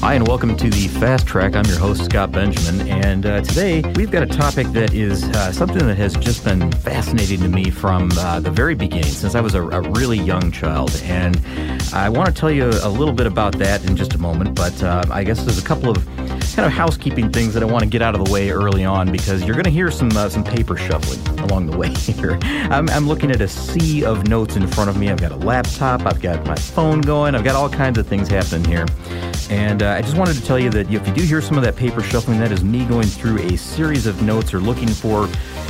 Hi, and welcome to the Fast Track. I'm your host, Scott Benjamin, and uh, today we've got a topic that is uh, something that has just been fascinating to me from uh, the very beginning, since I was a, a, really young child. And I want to tell you a little bit about that in just a moment, but uh, I guess there's a couple of kind of housekeeping things that I want to get out of the way early on because you're going to hear some uh, some paper shuffling along the way here. I'm, I'm looking at a sea of notes in front of me. I've got a laptop, I've got my phone going, I've got all kinds of things happening here. And uh, I just wanted to tell you that if you do hear some of that paper shuffling, that is me going through a series of notes or looking for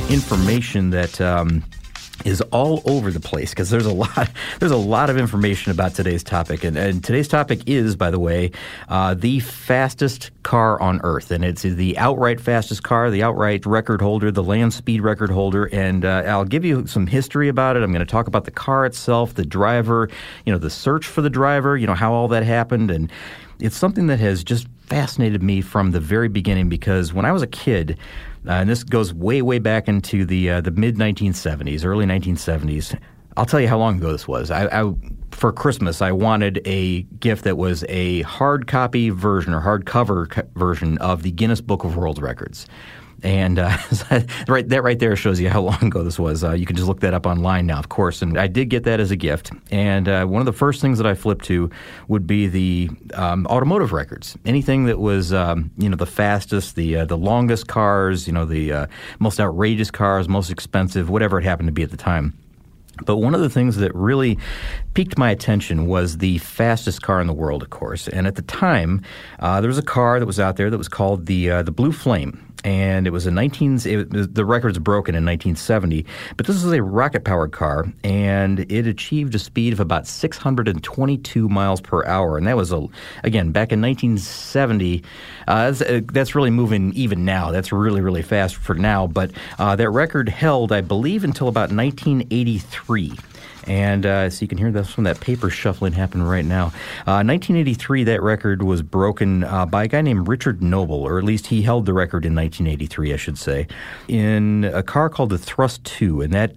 information that. Um, is all over the place because there's a lot there's a lot of information about today's topic. And, and today's topic is by the way uh, the fastest car on earth. And it's the outright fastest car the outright record holder the land speed record holder. And uh, I'll give you some history about it. I'm going to talk about the car itself the driver you know the search for the driver you know how all that happened. And it's something that has just fascinated me from the very beginning because when I was a kid, uh, and this goes way, way back into the uh, the mid 1970s, early 1970s. I'll tell you how long ago this was. I, I, for Christmas, I wanted a gift that was a hard copy version or hardcover co- version of the Guinness Book of World Records. And uh, right, that right there shows you how long ago this was. Uh, you can just look that up online now, of course. And I did get that as a gift. And uh, one of the first things that I flipped to would be the um, automotive records. Anything that was, um, you know, the fastest, the uh, the longest cars, you know, the uh, most outrageous cars, most expensive, whatever it happened to be at the time. But one of the things that really piqued my attention was the fastest car in the world, of course. And at the time, uh, there was a car that was out there that was called the uh, the Blue Flame and it was a 19 it, the record's broken in 1970 but this is a rocket powered car and it achieved a speed of about 622 miles per hour and that was a again back in 1970 uh, that's, uh, that's, really moving even now. That's really really fast for now but uh, that record held i believe until about 1983 and uh, so you can hear this from that paper shuffling happening right now. Uh, 1983, that record was broken uh, by a guy named Richard Noble, or at least he held the record in 1983, I should say, in a car called the Thrust 2, and that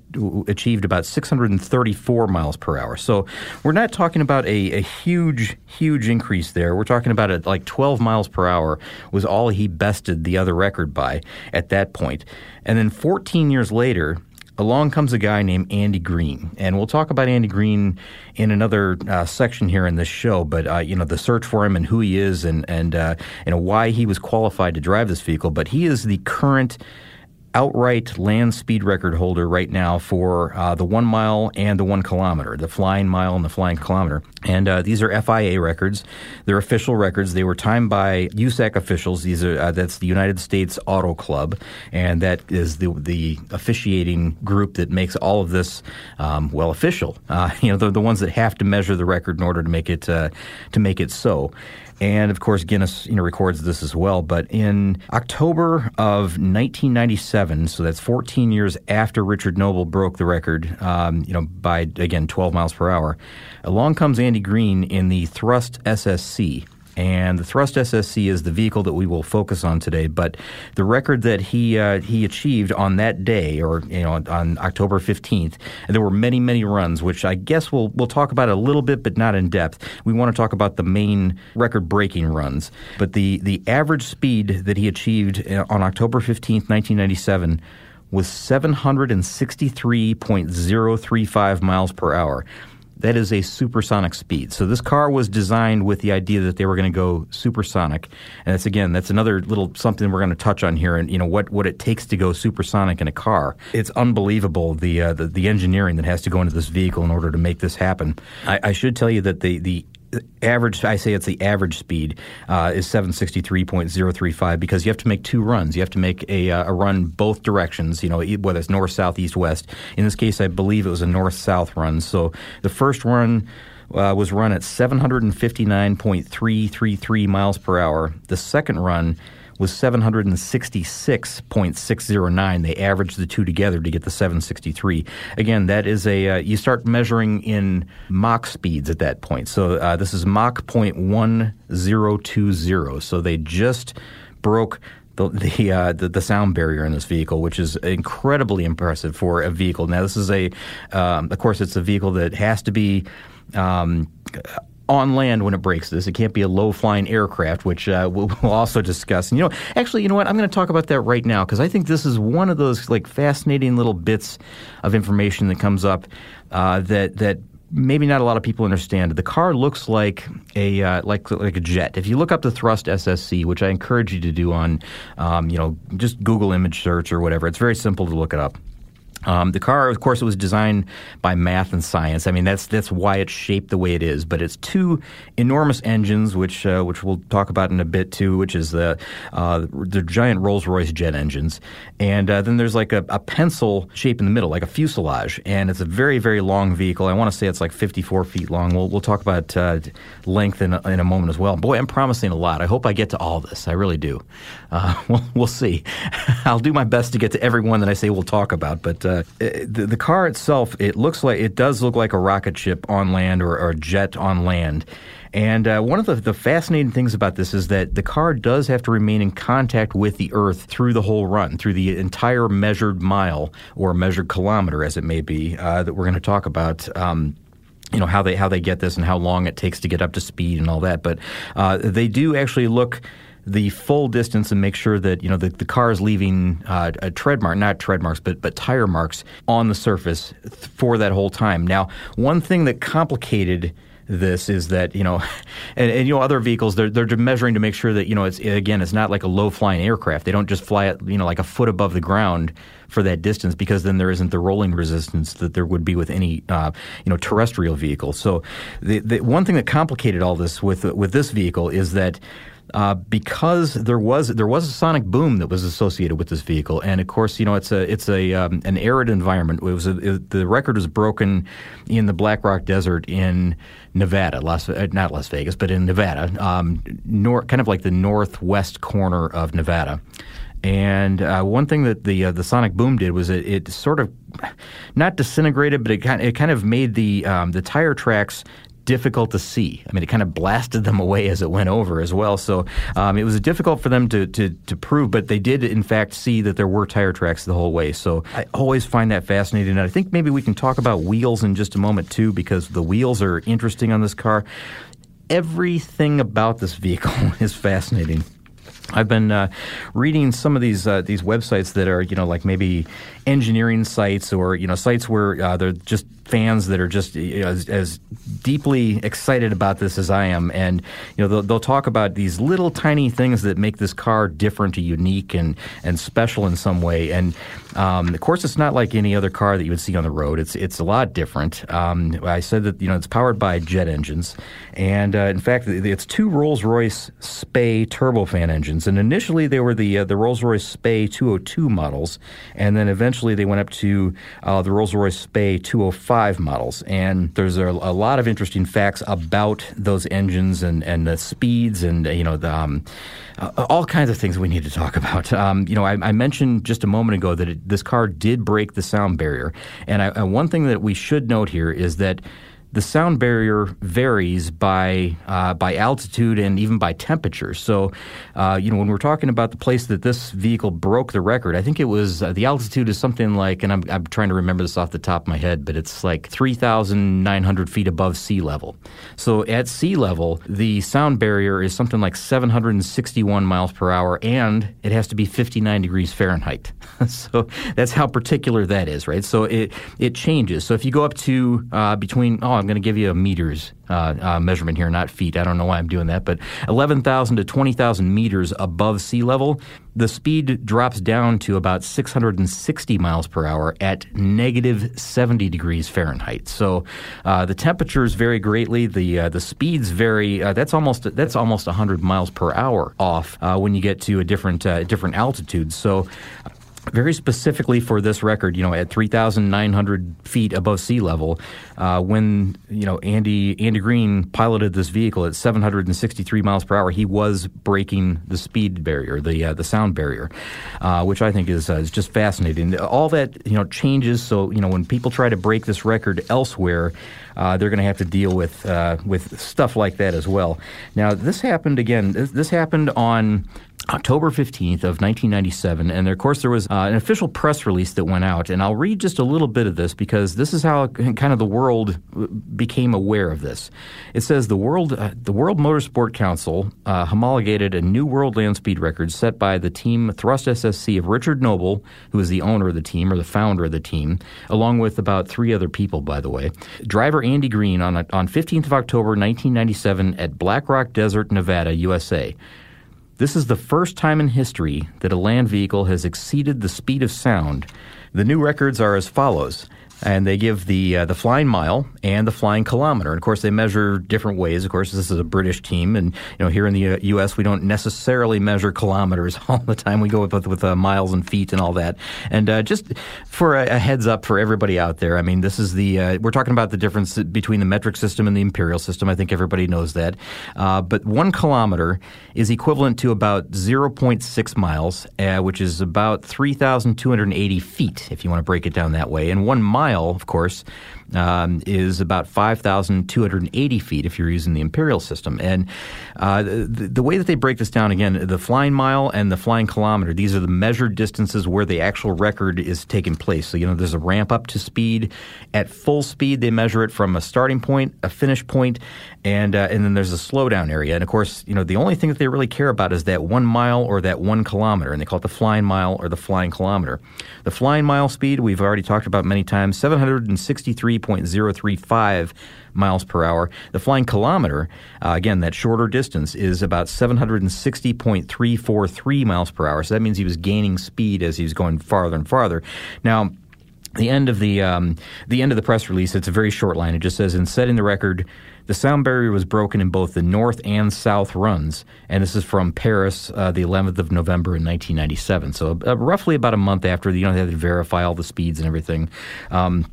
achieved about 634 miles per hour. So we're not talking about a, a huge, huge increase there. We're talking about it like 12 miles per hour was all he bested the other record by at that point. And then 14 years later, along comes a guy named Andy Green, and we'll talk about Andy Green in another uh, section here in this show. But uh, you know, the search for him and who he is, and and uh, you know why he was qualified to drive this vehicle. But he is the current outright land speed record holder right now for uh, the one mile and the one kilometer, the flying mile and the flying kilometer. And uh, these are FIA records. They're official records. They were timed by USAC officials. These are uh, that's the United States Auto Club, and that is the the officiating group that makes all of this um, well official. Uh, you know, they're the ones that have to measure the record in order to make it uh, to make it so. And of course, Guinness you know records this as well. But in October of 1997, so that's 14 years after Richard Noble broke the record, um, you know by again 12 miles per hour, along comes Andy Green in the Thrust SSC. And the Thrust SSC is the vehicle that we will focus on today. But the record that he uh, he achieved on that day, or you know, on October fifteenth, there were many many runs, which I guess we'll we'll talk about a little bit, but not in depth. We want to talk about the main record breaking runs. But the the average speed that he achieved uh, on October fifteenth, nineteen ninety seven was 763.035 miles per hour. That is a supersonic speed. So this car was designed with the idea that they were going to go supersonic, and that's again that's another little something we're going to touch on here, and you know what what it takes to go supersonic in a car. It's unbelievable the uh, the, the engineering that has to go into this vehicle in order to make this happen. I, I should tell you that the the average i say it's the average speed uh, is 763.035 because you have to make two runs. You have to make a, uh, a run both directions you know whether it's north south east west. In this case i believe it was a north south run. So the first run uh, was run at 759.333 miles per hour. The second run was 766.609. They averaged the two together to get the 763. Again, that is a uh, you start measuring in Mach speeds at that point. So uh, this is Mach point one zero two zero. So they just broke the the, uh, the, the sound barrier in this vehicle, which is incredibly impressive for a vehicle. Now, this is a, um, of course, it's a vehicle that has to be. Um, on land when it breaks this. It can't be a low flying aircraft, which uh, we'll, we'll, also discuss. And you know, actually, you know what? I'm going to talk about that right now because I think this is one of those like fascinating little bits of information that comes up uh, that that maybe not a lot of people understand. The car looks like a uh, like like a jet. If you look up the Thrust SSC, which I encourage you to do on, um, you know, just Google image search or whatever, it's very simple to look it up. Um, the car, of course, it was designed by math and science. I mean, that's that's why it's shaped the way it is. But it's two enormous engines, which uh, which we'll talk about in a bit too, which is the uh, the giant Rolls Royce jet engines, and uh, then there's like a, a, pencil shape in the middle, like a fuselage, and it's a very very long vehicle. I want to say it's like 54 feet long. We'll we'll talk about uh, length in a, in a moment as well. Boy, I'm promising a lot. I hope I get to all this. I really do. Uh, we'll, we'll see. I'll do my best to get to every one that I say we'll talk about, but uh, the, the, car itself, it looks like it does look like a rocket ship on land or, or a jet on land. And uh, one of the, the, fascinating things about this is that the car does have to remain in contact with the Earth through the whole run, through the entire measured mile or measured kilometer, as it may be, uh, that we're going to talk about. Um, you know how they how they get this and how long it takes to get up to speed and all that, but uh, they do actually look the full distance and make sure that you know the, the car is leaving uh, a tread mark, not tread marks, but but tire marks on the surface for that whole time. Now, one thing that complicated this is that you know, and, and, you know other vehicles they're they're measuring to make sure that you know it's again it's not like a low flying aircraft. They don't just fly it you know like a foot above the ground for that distance because then there isn't the rolling resistance that there would be with any uh, you know terrestrial vehicle. So the, the one thing that complicated all this with with this vehicle is that uh, because there was there was a sonic boom that was associated with this vehicle, and of course, you know it's a it's a um, an arid environment. It was a, it, the record was broken in the Black Rock Desert in Nevada, Las uh, not Las Vegas, but in Nevada, um, nor, kind of like the northwest corner of Nevada. And uh, one thing that the uh, the sonic boom did was it, it, sort of not disintegrated, but it kind it kind of made the um, the tire tracks difficult to see. I mean, it kind of blasted them away as it went over as well. So um, it was difficult for them to, to, to prove, but they did, in fact, see that there were tire tracks the whole way. So I always find that fascinating. And I think maybe we can talk about wheels in just a moment, too, because the wheels are interesting on this car. Everything about this vehicle is fascinating. I've been uh, reading some of these uh, these websites that are you know like maybe engineering sites or you know sites where uh, they're just fans that are just as, as, deeply excited about this as I am, and you know they'll, they'll, talk about these little tiny things that make this car different, and unique, and and special in some way. And um, of course, it's not like any other car that you would see on the road. It's it's a lot different. Um, I said that you know it's powered by jet engines, and uh, in fact, it's two Rolls Royce Spey turbofan engines. And initially, they were the uh, the Rolls Royce Spey 202 models, and then eventually they went up to uh, the Rolls Royce Spey 205 models. And there's a, a, lot of interesting facts about those engines and and the speeds and you know the um, uh, all kinds of things we need to talk about. Um, you know, I, I, mentioned just a moment ago that it, this car did break the sound barrier, and I, one thing that we should note here is that the sound barrier varies by uh, by altitude and even by temperature. So, uh, you know, when we're talking about the place that this vehicle broke the record, I think it was uh, the altitude is something like, and I'm, I'm trying to remember this off the top of my head, but it's like 3,900 feet above sea level. So at sea level, the sound barrier is something like 761 miles per hour, and it has to be 59 degrees Fahrenheit. so that's how particular that is, right? So it it changes. So if you go up to uh, between oh I'm going to give you a meters uh, uh, measurement here, not feet. I don't know why I'm doing that, but 11,000 to 20,000 meters above sea level, the speed drops down to about 660 miles per hour at negative 70 degrees Fahrenheit. So uh, the temperatures vary greatly. The uh, the speeds vary. Uh, that's almost that's almost 100 miles per hour off uh, when you get to a different different altitude. So very specifically for this record, you know, at 3,900 feet above sea level, uh, when you know Andy Andy Green piloted this vehicle at 763 miles per hour, he was breaking the speed barrier, the uh, the sound barrier, uh, which I think is uh, is just fascinating. All that you know changes. So you know, when people try to break this record elsewhere, uh, they're going to have to deal with uh, with stuff like that as well. Now, this happened again. This, this happened on October 15th of 1997, and of course there was uh, an official press release that went out, and I'll read just a little bit of this because this is how kind of the world became aware of this. It says the world uh, the World Motorsport Council uh, homologated a new world land speed record set by the team Thrust SSC of Richard Noble, who is the owner of the team or the founder of the team, along with about three other people, by the way. Driver Andy Green on on 15th of October 1997 at Black Rock Desert, Nevada, USA. This is the first time in history that a land vehicle has exceeded the speed of sound. The new records are as follows and they give the uh, the flying mile and the flying kilometer. And of course, they measure different ways. Of course, this is a British team, and you know here in the U.S. Uh, we don't necessarily measure kilometers all the time. We go with with uh, miles and feet and all that. And uh, just for a, a, heads up for everybody out there, I mean, this is the uh, we're talking about the difference between the metric system and the imperial system. I think everybody knows that. Uh, but one kilometer is equivalent to about 0.6 miles, which is about 3,280 feet, if you want to break it down that way. And one mile of course, um, is about 5,280 feet if you're using the imperial system. And uh, the, the, way that they break this down again, the flying mile and the flying kilometer, these are the measured distances where the actual record is taking place. So, you know, there's a ramp up to speed. At full speed, they measure it from a starting point, a finish point, and uh, and then there's a slowdown area. And of course, you know, the only thing that they really care about is that one mile or that one kilometer, and they call it the flying mile or the flying kilometer. The flying mile speed we've already talked about many times, 763.035 miles per hour. The flying kilometer, uh, again, that shorter distance, is about 760.343 miles per hour. So that means he was gaining speed as he was going farther and farther. Now, the end of the um, the end of the press release. It's a very short line. It just says, "In setting the record, the sound barrier was broken in both the north and south runs." And this is from Paris, uh, the 11th of November in 1997. So uh, roughly about a month after. You know, they had to verify all the speeds and everything. Um,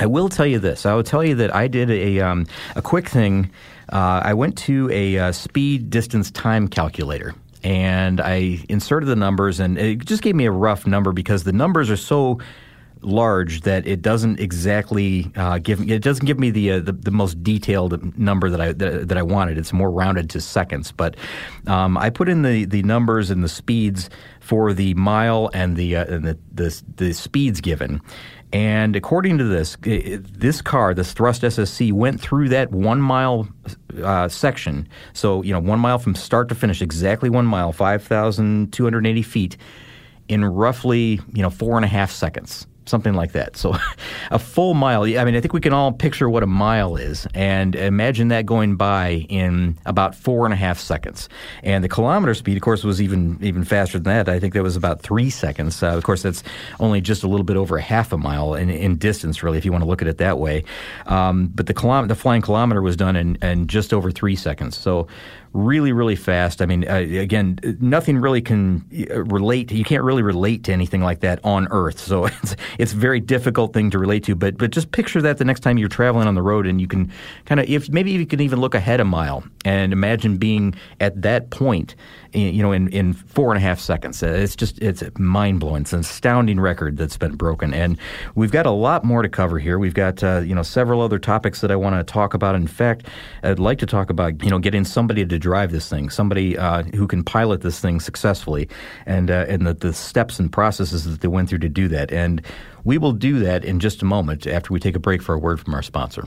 I will tell you this. I will tell you that I did a um, a quick thing. Uh, I went to a uh, speed distance time calculator and I inserted the numbers, and it just gave me a rough number because the numbers are so large that it doesn't exactly uh, give it doesn't give me the, uh, the, the most detailed number that I that, that, I wanted. It's more rounded to seconds. But um, I put in the, the numbers and the speeds for the mile and the uh, and the, the the speeds given. And according to this, this car, this Thrust SSC, went through that one mile uh, section. So, you know, one mile from start to finish, exactly one mile, 5,280 feet, in roughly, you know, four and a half seconds something like that. So a full mile. I mean, I think we can all picture what a mile is, and imagine that going by in about four and a half seconds. And the kilometer speed, of course, was even even faster than that. I think that was about three seconds. Uh, of course, that's only just a little bit over a half a mile in, in distance, really, if you want to look at it that way. Um, but the the flying kilometer was done in, in just over three seconds. So really, really fast. I mean, uh, again, nothing really can uh, relate. You can't really relate to anything like that on Earth. So it's it's a very difficult thing to relate to. But but just picture that the next time you're traveling on the road, and you can kind of if maybe you can even look ahead a mile and imagine being at that point you know, in, in four and a half seconds. Uh, it's just it's mind blowing. It's an astounding record that's been broken, and we've got a lot more to cover here. We've got uh, you know several other topics that I want to talk about. In fact, I'd like to talk about you know getting somebody to drive this thing, somebody uh, who can pilot this thing successfully, and uh, and the, the steps and processes that they went through to do that. And we will do that in just a moment after we take a break for a word from our sponsor.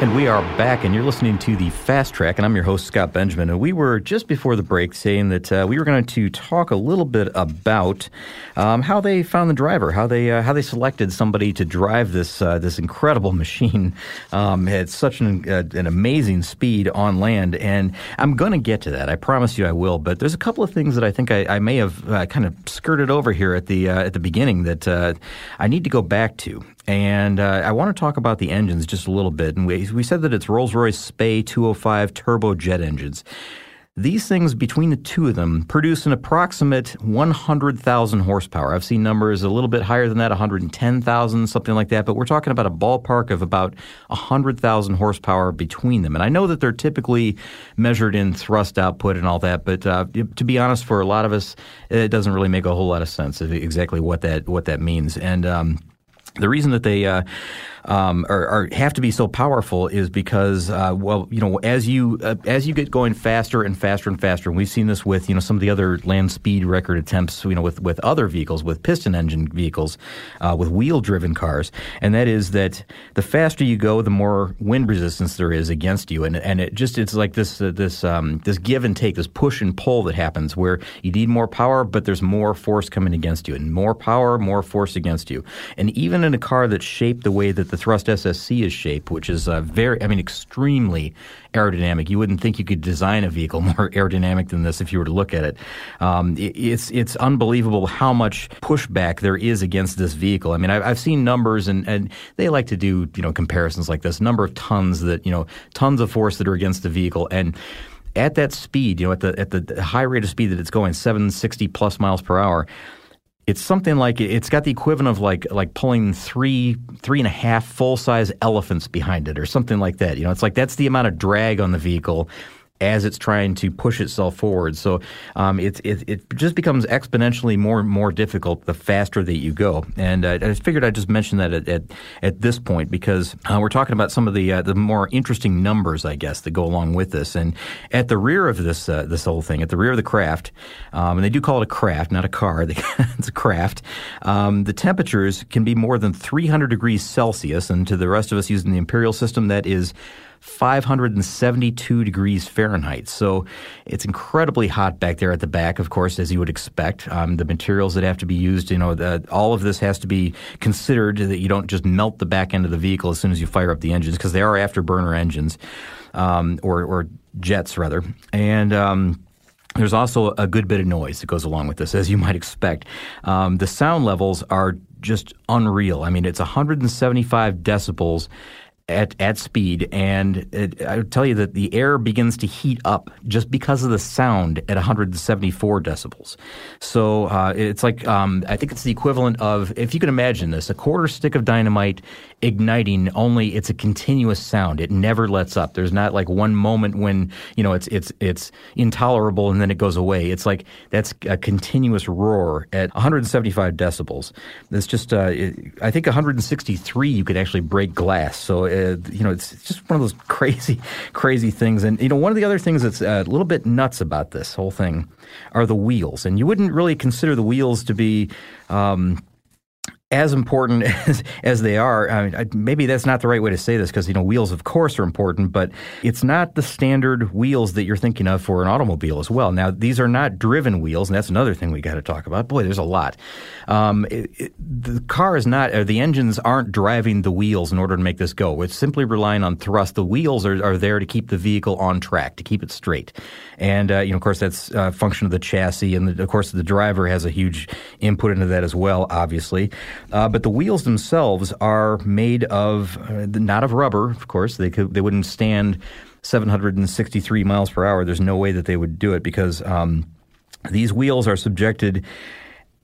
And we are back, and you're listening to the Fast Track, and I'm your host, Scott Benjamin. And we were just before the break saying that uh, we were going to talk a little bit about um, how they found the driver, how they uh, how they selected somebody to drive this uh, this incredible machine um, at such an, uh, an amazing speed on land. And I'm going to get to that. I promise you, I will. But there's a couple of things that I think I, I may have uh, kind of skirted over here at the uh, at the beginning that I need to go back to. And uh, I want to talk about the engines just a little bit. And we, we said that it's Rolls Royce Spey 205 turbojet engines. These things, between the two of them, produce an approximate 100,000 horsepower. I've seen numbers a little bit higher than that, 110,000, something like that, but we're talking about a ballpark of about 100,000 horsepower between them. And I know that they're typically measured in thrust output and all that, but uh, to be honest, for a lot of us, it doesn't really make a whole lot of sense exactly what that what that means. And um, the reason that they uh, um, or, or, have to be so powerful is because, uh, well, you know, as you uh, as you get going faster and faster and faster, and we've seen this with you know some of the other land speed record attempts, you know, with with other vehicles, with piston engine vehicles, uh, with wheel driven cars, and that is that the faster you go, the more wind resistance there is against you, and and it just it's like this uh, this um, this give and take, this push and pull that happens where you need more power, but there's more force coming against you, and more power, more force against you, and even in a car that's shaped the way that the Thrust SSC is shaped, which is uh, very, I mean, extremely aerodynamic. You wouldn't think you could design a vehicle more aerodynamic than this if you were to look at it. Um, it it's it's unbelievable how much pushback there is against this vehicle. I mean, I've, I've seen numbers, and, and they like to do you know comparisons like this. Number of tons that you know, tons of force that are against the vehicle, and at that speed, you know, at the at the high rate of speed that it's going, 760 plus miles per hour, it's something like it's got the equivalent of like like pulling three three and a half full size elephants behind it or something like that. You know, it's like that's the amount of drag on the vehicle as it's trying to push itself forward. So um, it, it, it just becomes exponentially more and more difficult the faster that you go. And uh, I figured I'd just mention that at, at, at this point because uh, we're talking about some of the uh, the more interesting numbers, I guess, that go along with this. And at the rear of this uh, this whole thing, at the rear of the craft, um, and they do call it a craft, not a car. it's a craft. Um, the temperatures can be more than 300 degrees Celsius, and to the rest of us using the imperial system, that is 572 degrees Fahrenheit. So it's incredibly hot back there at the back, of course, as you would expect. Um, the materials that have to be used, you know, the, all of this has to be considered that you don't just melt the back end of the vehicle as soon as you fire up the engines because they are afterburner engines um, or, or, jets, rather. And um, there's also a good bit of noise that goes along with this, as you might expect. Um, the sound levels are just unreal. I mean, it's 175 decibels at, at speed, and it, I would tell you that the air begins to heat up just because of the sound at 174 decibels. So uh, it's like um, I think it's the equivalent of if you can imagine this: a quarter stick of dynamite igniting. Only it's a continuous sound; it never lets up. There's not like one moment when you know it's it's it's intolerable and then it goes away. It's like that's a continuous roar at 175 decibels. It's just uh, it, I think 163 you could actually break glass. So uh, you know, it's, just one of those crazy, crazy things. And you know, one of the other things that's a little bit nuts about this whole thing are the wheels. And you wouldn't really consider the wheels to be um, as important as, as they are, I mean, maybe that's not the right way to say this because you know wheels, of course, are important, but it's not the standard wheels that you're thinking of for an automobile as well. Now, these are not driven wheels, and that's another thing we got to talk about. Boy, there's a lot. Um, it, it, the car is not, or the engines aren't driving the wheels in order to make this go. It's simply relying on thrust. The wheels are, are there to keep the vehicle on track, to keep it straight, and uh, you know, of course, that's a function of the chassis, and the, of course, the driver has a huge input into that as well, obviously. Uh, but the wheels themselves are made of uh, not of rubber, of course. They could they wouldn't stand 763 miles per hour. There's no way that they would do it because um, these wheels are subjected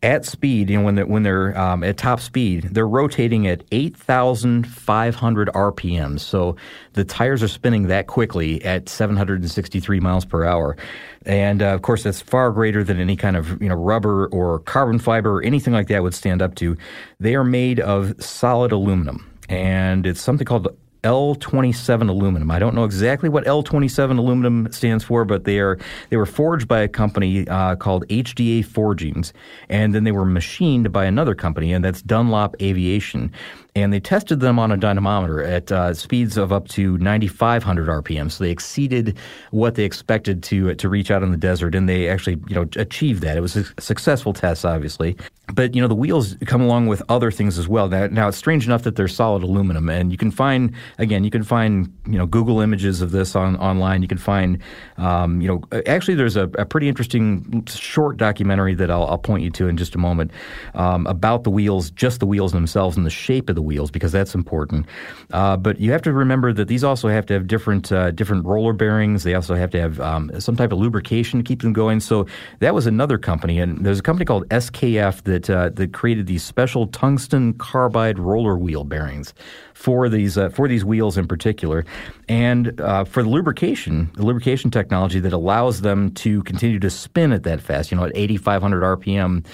at speed, you know, when they're, when they're um, at top speed, they're rotating at 8,500 RPMs. So the tires are spinning that quickly at 763 miles per hour. And uh, of course, that's far greater than any kind of you know rubber or carbon fiber or anything like that would stand up to. They are made of solid aluminum, and it's something called L27 aluminum. I don't know exactly what L27 aluminum stands for, but they are they were forged by a company uh, called HDA Forgings, and then they were machined by another company, and that's Dunlop Aviation and they tested them on a dynamometer at uh, speeds of up to 9,500 RPM. So they exceeded what they expected to to reach out in the desert, and they actually you know achieved that. It was a successful test, obviously. But you know the wheels come along with other things as well. Now, now it's strange enough that they're solid aluminum, and you can find again you can find you know Google images of this on online. You can find um, you know actually there's a, a, pretty interesting short documentary that I'll, I'll, point you to in just a moment um, about the wheels, just the wheels themselves and the shape of the wheels because that's important. Uh, but you have to remember that these also have to have different uh, different roller bearings. They also have to have um, some type of lubrication to keep them going. So that was another company, and there's a company called SKF that uh, that created these special tungsten carbide roller wheel bearings for these uh, for these wheels in particular, and uh, for the lubrication, the lubrication technology that allows them to continue to spin at that fast. You know, at 8,500 RPM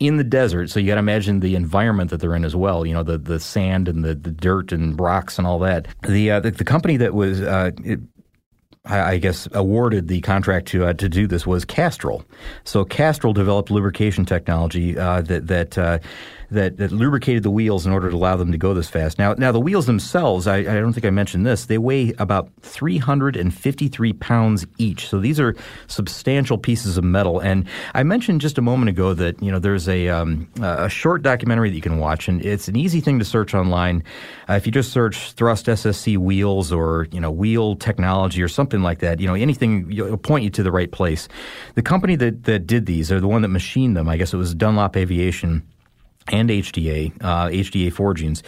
in the desert. So you got to imagine the environment that they're in as well. You know, the the sand and the, the dirt and rocks and all that. The uh, the, the, company that was uh, it, I guess, awarded the contract to uh, to do this was Castrol. So Castrol developed lubrication technology uh, that that uh, that, that lubricated the wheels in order to allow them to go this fast. Now, now the wheels themselves, I, I don't think I mentioned this. They weigh about 353 pounds each. So these are substantial pieces of metal. And I mentioned just a moment ago that you know there's a um, a short documentary that you can watch, and it's an easy thing to search online. Uh, if you just search Thrust SSC wheels or you know wheel technology or something like that, you know anything it'll point you to the right place. The company that that did these, or the one that machined them, I guess it was Dunlop Aviation and HDA, uh, HDA forgings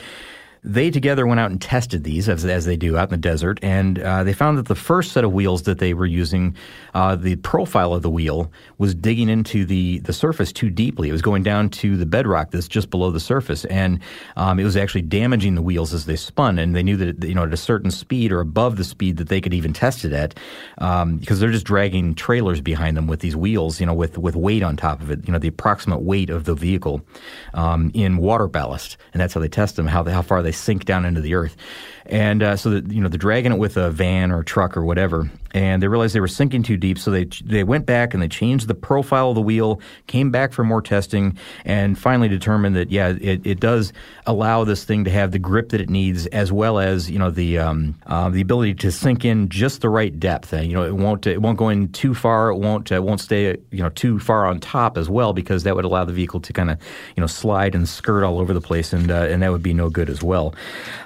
they together went out and tested these as, as they do out in the desert, and uh, they found that the first set of wheels that they were using, uh, the profile of the wheel was digging into the, the surface too deeply. It was going down to the bedrock that's just below the surface, and um, it was actually damaging the wheels as they spun. And they knew that you know at a certain speed or above the speed that they could even test it at, um, because they're just dragging trailers behind them with these wheels, you know, with with weight on top of it, you know, the approximate weight of the vehicle um, in water ballast, and that's how they test them, how how far they sink down into the earth. And uh, so that you know they're dragging it with a van or a truck or whatever, and they realized they were sinking too deep. So they they went back and they changed the profile of the wheel, came back for more testing, and finally determined that yeah, it, it does allow this thing to have the grip that it needs, as well as you know the um, uh, the ability to sink in just the right depth. And, you know, it won't it won't go in too far. It won't it won't stay you know too far on top as well, because that would allow the vehicle to kind of you know slide and skirt all over the place, and uh, and that would be no good as well.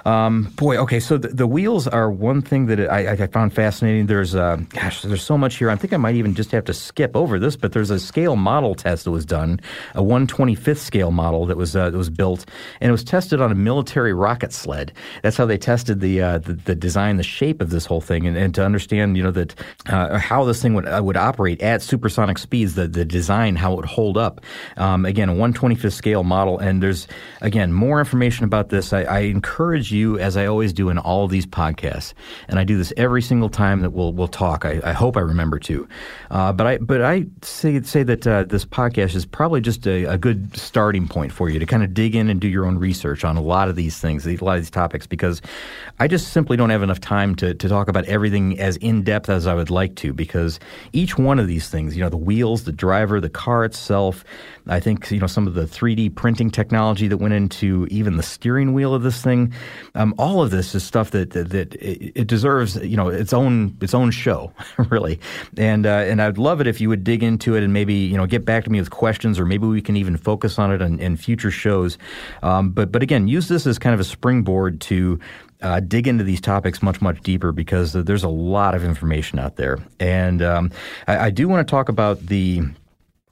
Um, boy, okay, so the, the, wheels are one thing that I, I found fascinating. There's uh, gosh, there's so much here. I think I might even just have to skip over this, but there's a scale model test that was done, a 125th scale model that was uh, that was built, and it was tested on a military rocket sled. That's how they tested the uh, the, the, design, the shape of this whole thing, and, and to understand, you know, that uh, how this thing would uh, would operate at supersonic speeds, the the design, how it would hold up. Um, again, a 125th scale model, and there's again more information about this. I, I encourage you, as I always do in all these podcasts, and I do this every single time that we'll we'll talk. I, I hope I remember to, uh, but I but I say say that uh, this podcast is probably just a, a, good starting point for you to kind of dig in and do your own research on a lot of these things, a lot of these topics, because I just simply don't have enough time to to talk about everything as in depth as I would like to, because each one of these things, you know, the wheels, the driver, the car itself. I think you know some of the 3D printing technology that went into even the steering wheel of this thing. Um, all of this is stuff that that, that it, it, deserves you know its own its own show, really. And uh, and I'd love it if you would dig into it and maybe you know get back to me with questions, or maybe we can even focus on it in, in future shows. Um, but but again, use this as kind of a springboard to uh, dig into these topics much, much deeper because there's a lot of information out there. And um, I, I, do want to talk about the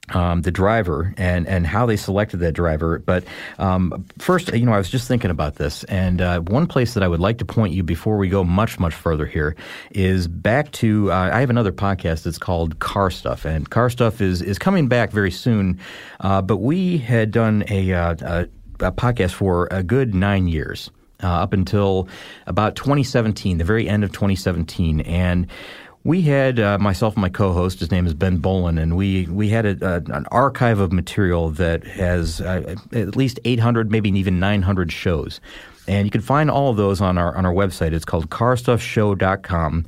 um, the driver and and how they selected that driver. But um, first, you know, I was just thinking about this, and uh, one place that I would like to point you before we go much much further here is back to uh, I have another podcast that's called Car Stuff, and Car Stuff is is coming back very soon. Uh, but we had done a, uh, a, a podcast for a good nine years. Uh, up until about 2017, the very end of 2017, and we had uh, myself and my co-host. His name is Ben Bowlin, and we we had a, a, an archive of material that has uh, at least 800, maybe even 900 shows. And you can find all of those on our on our website. It's called carstuffshow.com.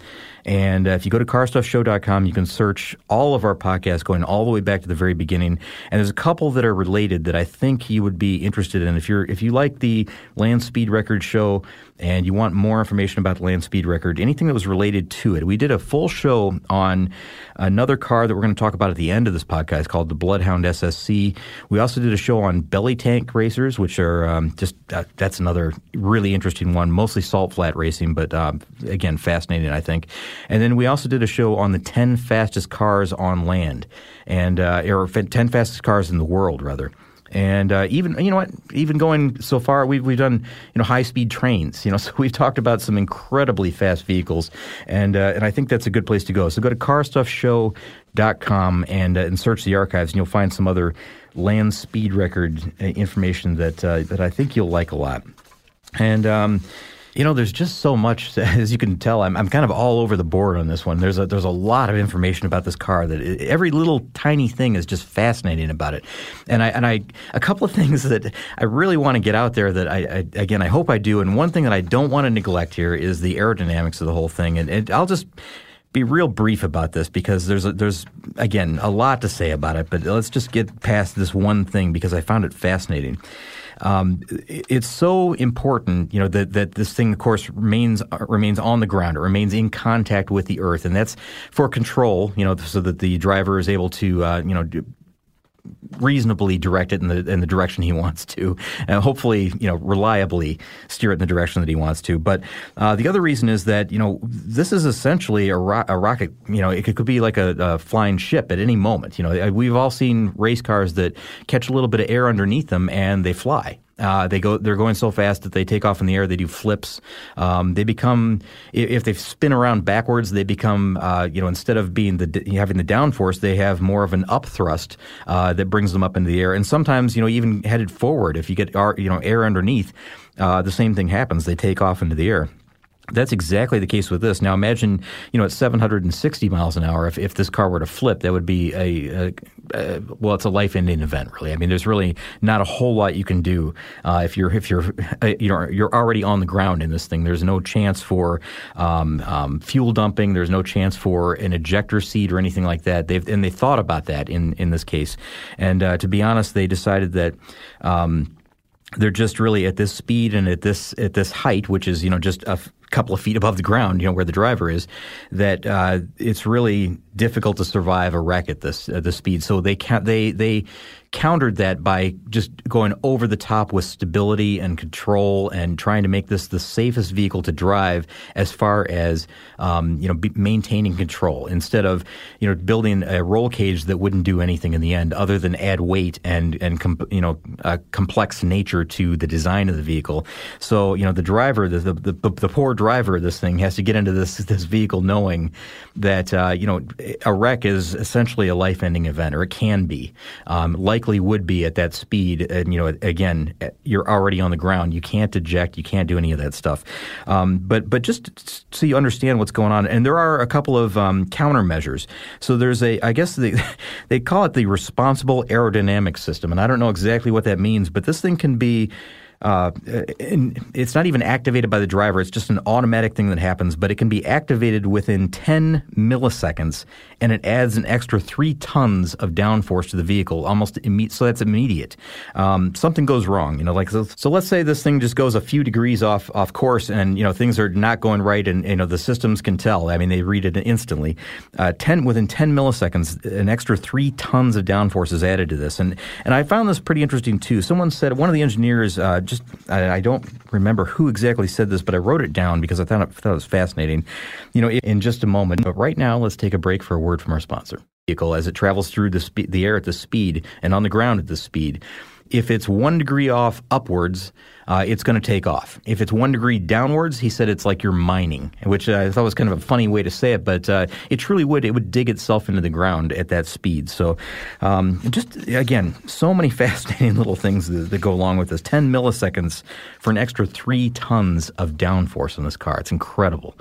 And uh, if you go to carstuffshow.com, you can search all of our podcasts going all the way back to the very beginning. And there's a couple that are related that I think you would be interested in. If you're if you like the Land Speed Record show and you want more information about the Land Speed Record, anything that was related to it, we did a full show on another car that we're going to talk about at the end of this podcast called the Bloodhound SSC. We also did a show on belly tank racers, which are um, just uh, that's another really interesting one, mostly salt flat racing, but um, again fascinating, I think. And then we also did a show on the 10 fastest cars on land, and uh, or 10 fastest cars in the world, rather. And uh, even you know what, even going so far, we've we've done you know high speed trains. You know, so we've talked about some incredibly fast vehicles, and uh, and I think that's a good place to go. So go to carstuffshow.com and uh, and search the archives, and you'll find some other land speed record uh, information that uh, that I think you'll like a lot. And um, You know, there's just so much, as you can tell. I'm, I'm kind of all over the board on this one. There's a there's a lot of information about this car that it, every little tiny thing is just fascinating about it. And I and I a couple of things that I really want to get out there that I, I again I hope I do. And one thing that I don't want to neglect here is the aerodynamics of the whole thing. And, and I'll just be real brief about this because there's a, there's again a lot to say about it. But let's just get past this one thing because I found it fascinating. Um, it's so important, you know, that, that this thing, of course, remains remains on the ground. It remains in contact with the earth, and that's for control, you know, so that the driver is able to, uh, you know, reasonably direct it in the in the direction he wants to, and hopefully, you know, reliably steer it in the direction that he wants to. But uh, the other reason is that you know this is essentially a, ro- a rocket. You know, it could, could be like a, a, flying ship at any moment. You know, we've all seen race cars that catch a little bit of air underneath them and they fly. Uh, they go. They're going so fast that they take off in the air. They do flips. Um, they become if they spin around backwards, they become uh, you know instead of being the having the downforce, they have more of an up thrust uh, that brings them up into the air. And sometimes you know even headed forward, if you get you know air underneath, uh, the same thing happens. They take off into the air. That's exactly the case with this. Now imagine, you know, at 760 miles an hour, if, if this car were to flip, that would be a, a, a well, it's a life-ending event, really. I mean, there's really not a whole lot you can do uh, if you're if you're uh, you know you're already on the ground in this thing. There's no chance for um, um, fuel dumping. There's no chance for an ejector seat or anything like that. They've and they thought about that in in this case. And uh, to be honest, they decided that. Um, they're just really at this speed and at this at this height, which is you know just a couple of feet above the ground, you know, where the driver is, that uh, it's really difficult to survive a wreck at this at speed. So they can they they countered that by just going over the top with stability and control and trying to make this the safest vehicle to drive as far as um, you know maintaining control instead of you know building a roll cage that wouldn't do anything in the end other than add weight and and com- you know a complex nature to the design of the vehicle. So you know the driver the the, the, the poor driver of this thing has to get into this this vehicle knowing that uh, you know a wreck is essentially a life ending event or it can be. Um, likely would be at that speed. And, you know, again, you're already on the ground. You can't eject. You can't do any of that stuff. Um, but but just so you understand what's going on, and there are a couple of um, countermeasures. So there's a, I guess they they call it the responsible aerodynamic system, and I don't know exactly what that means, but this thing can be uh, it's not even activated by the driver. It's just an automatic thing that happens, but it can be activated within 10 milliseconds, and it adds an extra three tons of downforce to the vehicle, almost immediate. So that's immediate. Um, something goes wrong, you know. Like so, so, let's say this thing just goes a few degrees off off course, and you know things are not going right, and you know the systems can tell. I mean, they read it instantly. Uh, ten within 10 milliseconds, an extra three tons of downforce is added to this, and and I found this pretty interesting too. Someone said one of the engineers. Uh, just I, I, don't remember who exactly said this, but I wrote it down because I thought it, thought it was fascinating. You know, in just a moment. But right now, let's take a break for a word from our sponsor. Vehicle as it travels through the spe- the air at the speed and on the ground at the speed. If it's one degree off upwards, uh, it's going to take off. If it's one degree downwards, he said it's like you're mining, which I thought was kind of a funny way to say it, but uh, it truly would. It would dig itself into the ground at that speed. So, um, just again, so many fascinating little things that, that, go along with this. 10 milliseconds for an extra three tons of downforce on this car. It's incredible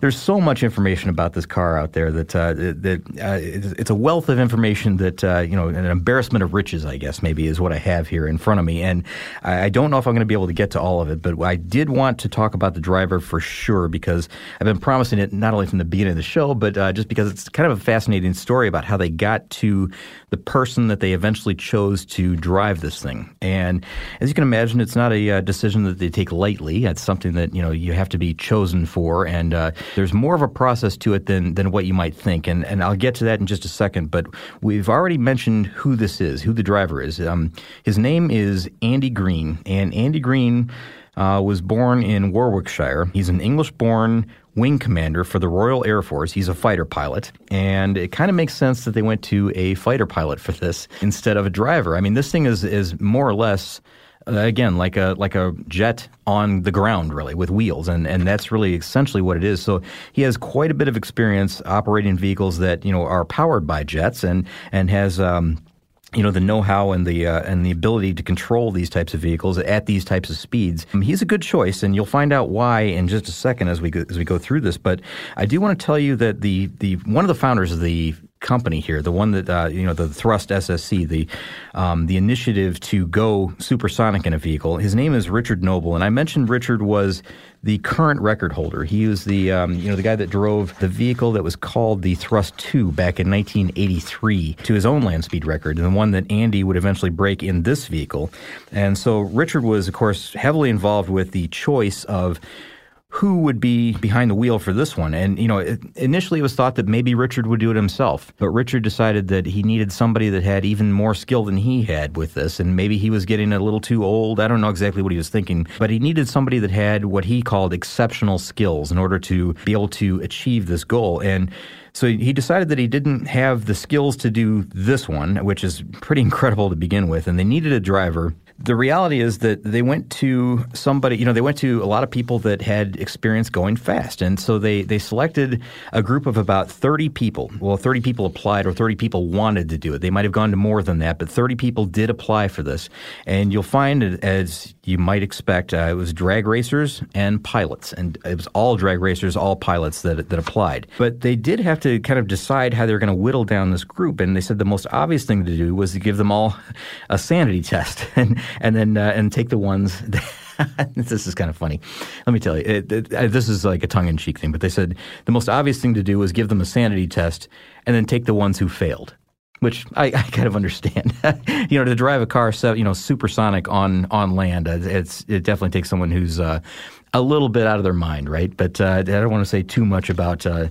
there's so much information about this car out there that uh, that uh, it's a wealth of information that uh, you know an embarrassment of riches, I guess maybe is what I have here in front of me, and I, don't know if I'm going to be able to get to all of it, but I did want to talk about the driver for sure because I've been promising it not only from the beginning of the show, but uh, just because it's kind of a fascinating story about how they got to the person that they eventually chose to drive this thing. And as you can imagine, it's not a uh, decision that they take lightly. It's something that you know you have to be chosen for, and uh, there's more of a process to it than than what you might think. And and I'll get to that in just a second. But we've already mentioned who this is, who the driver is. Um, his name is Andy Green, and Andy Green. Uh, was born in Warwickshire. He's an English born wing commander for the Royal Air Force. He's a fighter pilot. And it kind of makes sense that they went to a fighter pilot for this instead of a driver. I mean, this thing is, is more or less. Uh, again, like a like a jet on the ground, really, with wheels, and and that's really essentially what it is. So he has quite a bit of experience operating vehicles that you know are powered by jets, and and has um, you know the know-how and the uh, and the ability to control these types of vehicles at these types of speeds. Um, he's a good choice, and you'll find out why in just a second as we go, as we go through this. But I do want to tell you that the the one of the founders of the company here, the one that uh, you know, the Thrust SSC, the um, the initiative to go supersonic in a vehicle. His name is Richard Noble, and I mentioned Richard was the current record holder. He was the um, you know the guy that drove the vehicle that was called the Thrust 2 back in 1983 to his own land speed record, and the one that Andy would eventually break in this vehicle. And so Richard was, of course, heavily involved with the choice of who would be behind the wheel for this one. And, you know, it, initially it was thought that maybe Richard would do it himself, but Richard decided that he needed somebody that had even more skill than he had with this. And maybe he was getting a little too old. I don't know exactly what he was thinking, but he needed somebody that had what he called exceptional skills in order to be able to achieve this goal. And so he decided that he didn't have the skills to do this one, which is pretty incredible to begin with, and they needed a driver the reality is that they went to somebody, you know, they went to a lot of people that had experience going fast. And so they, they selected a group of about 30 people. Well, 30 people applied or 30 people wanted to do it. They might have gone to more than that, but 30 people did apply for this. And you'll find, as you might expect, uh, it was drag racers and pilots. And it was all drag racers, all pilots that, that applied. But they did have to kind of decide how they were going to whittle down this group. And they said the most obvious thing to do was to give them all a sanity test. And and then uh, and take the ones. That, this is kind of funny. Let me tell you, it, it, this is like a tongue in cheek thing, but they said the most obvious thing to do was give them a sanity test and then take the ones who failed. Which I, I kind of understand. you know, to drive a car, so, you know, supersonic on on land, it's it definitely takes someone who's uh, a little bit out of their mind, right? But uh, I don't want to say too much about uh,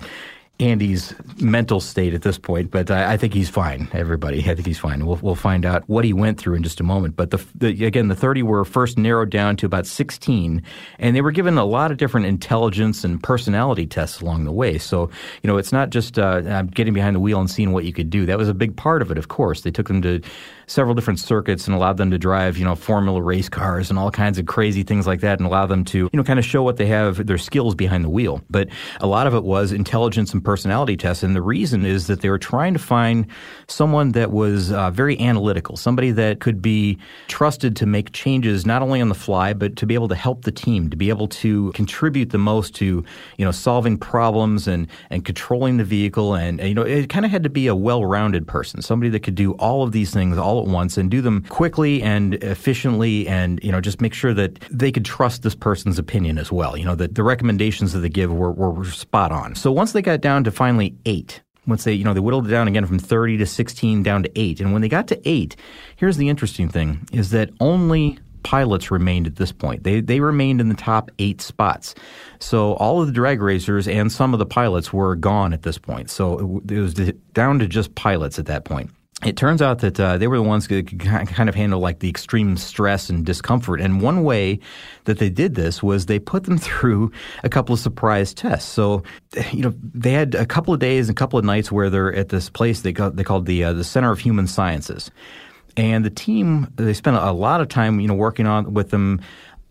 Andy's mental state at this point, but I, I, think he's fine. Everybody, I think he's fine. We'll we'll find out what he went through in just a moment. But the, the, again, the thirty were first narrowed down to about sixteen, and they were given a lot of different intelligence and personality tests along the way. So you know, it's not just uh, getting behind the wheel and seeing what you could do. That was a big part of it, of course. They took them to several different circuits and allowed them to drive, you know, formula race cars and all kinds of crazy things like that and allow them to, you know, kind of show what they have, their skills behind the wheel. But a lot of it was intelligence and personality tests. And the reason is that they were trying to find someone that was uh, very analytical, somebody that could be trusted to make changes not only on the fly, but to be able to help the team, to be able to contribute the most to, you know, solving problems and, and controlling the vehicle. And, you know, it kind of had to be a well-rounded person, somebody that could do all of these things all all at once and do them quickly and efficiently and, you know, just make sure that they could trust this person's opinion as well. You know, that the recommendations that they give were, were, spot on. So once they got down to finally eight, once they, you know, they whittled it down again from 30 to 16 down to 8. And when they got to 8, here's the interesting thing is that only pilots remained at this point. They they remained in the top 8 spots. So all of the drag racers and some of the pilots were gone at this point. So it, it was down to just pilots at that point it turns out that uh, they were the ones that could kind of handle like the extreme stress and discomfort. And one way that they did this was they put them through a couple of surprise tests. So, you know, they had a couple of days and a couple of nights where they're at this place they, got, they called the uh, the Center of Human Sciences. And the team, they spent a lot of time, you know, working on with them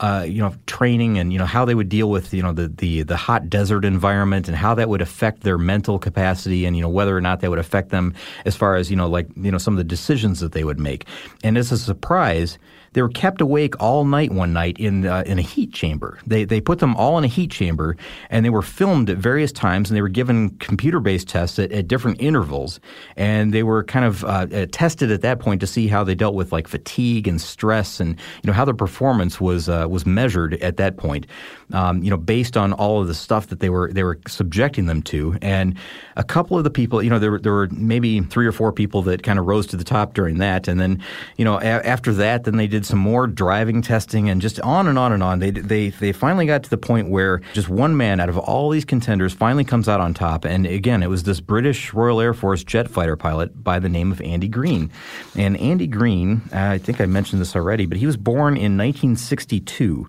uh, you know, training and you know how they would deal with you know the, the the hot desert environment and how that would affect their mental capacity and you know whether or not that would affect them as far as you know like you know some of the decisions that they would make. And as a surprise, they were kept awake all night one night in uh, in a heat chamber. They they put them all in a heat chamber and they were filmed at various times and they were given computer based tests at, at, different intervals and they were kind of uh, uh, tested at that point to see how they dealt with like fatigue and stress and you know how their performance was uh, was measured at that point. Um, you know based on all of the stuff that they were they were subjecting them to and a couple of the people you know there there were maybe three or four people that kind of rose to the top during that and then you know a- after that then they did some more driving testing and just on and on and on. They, they, they finally got to the point where just one man out of all these contenders finally comes out on top. And again, it was this British Royal Air Force jet fighter pilot by the name of Andy Green. And Andy Green, I think I mentioned this already, but he was born in 1962.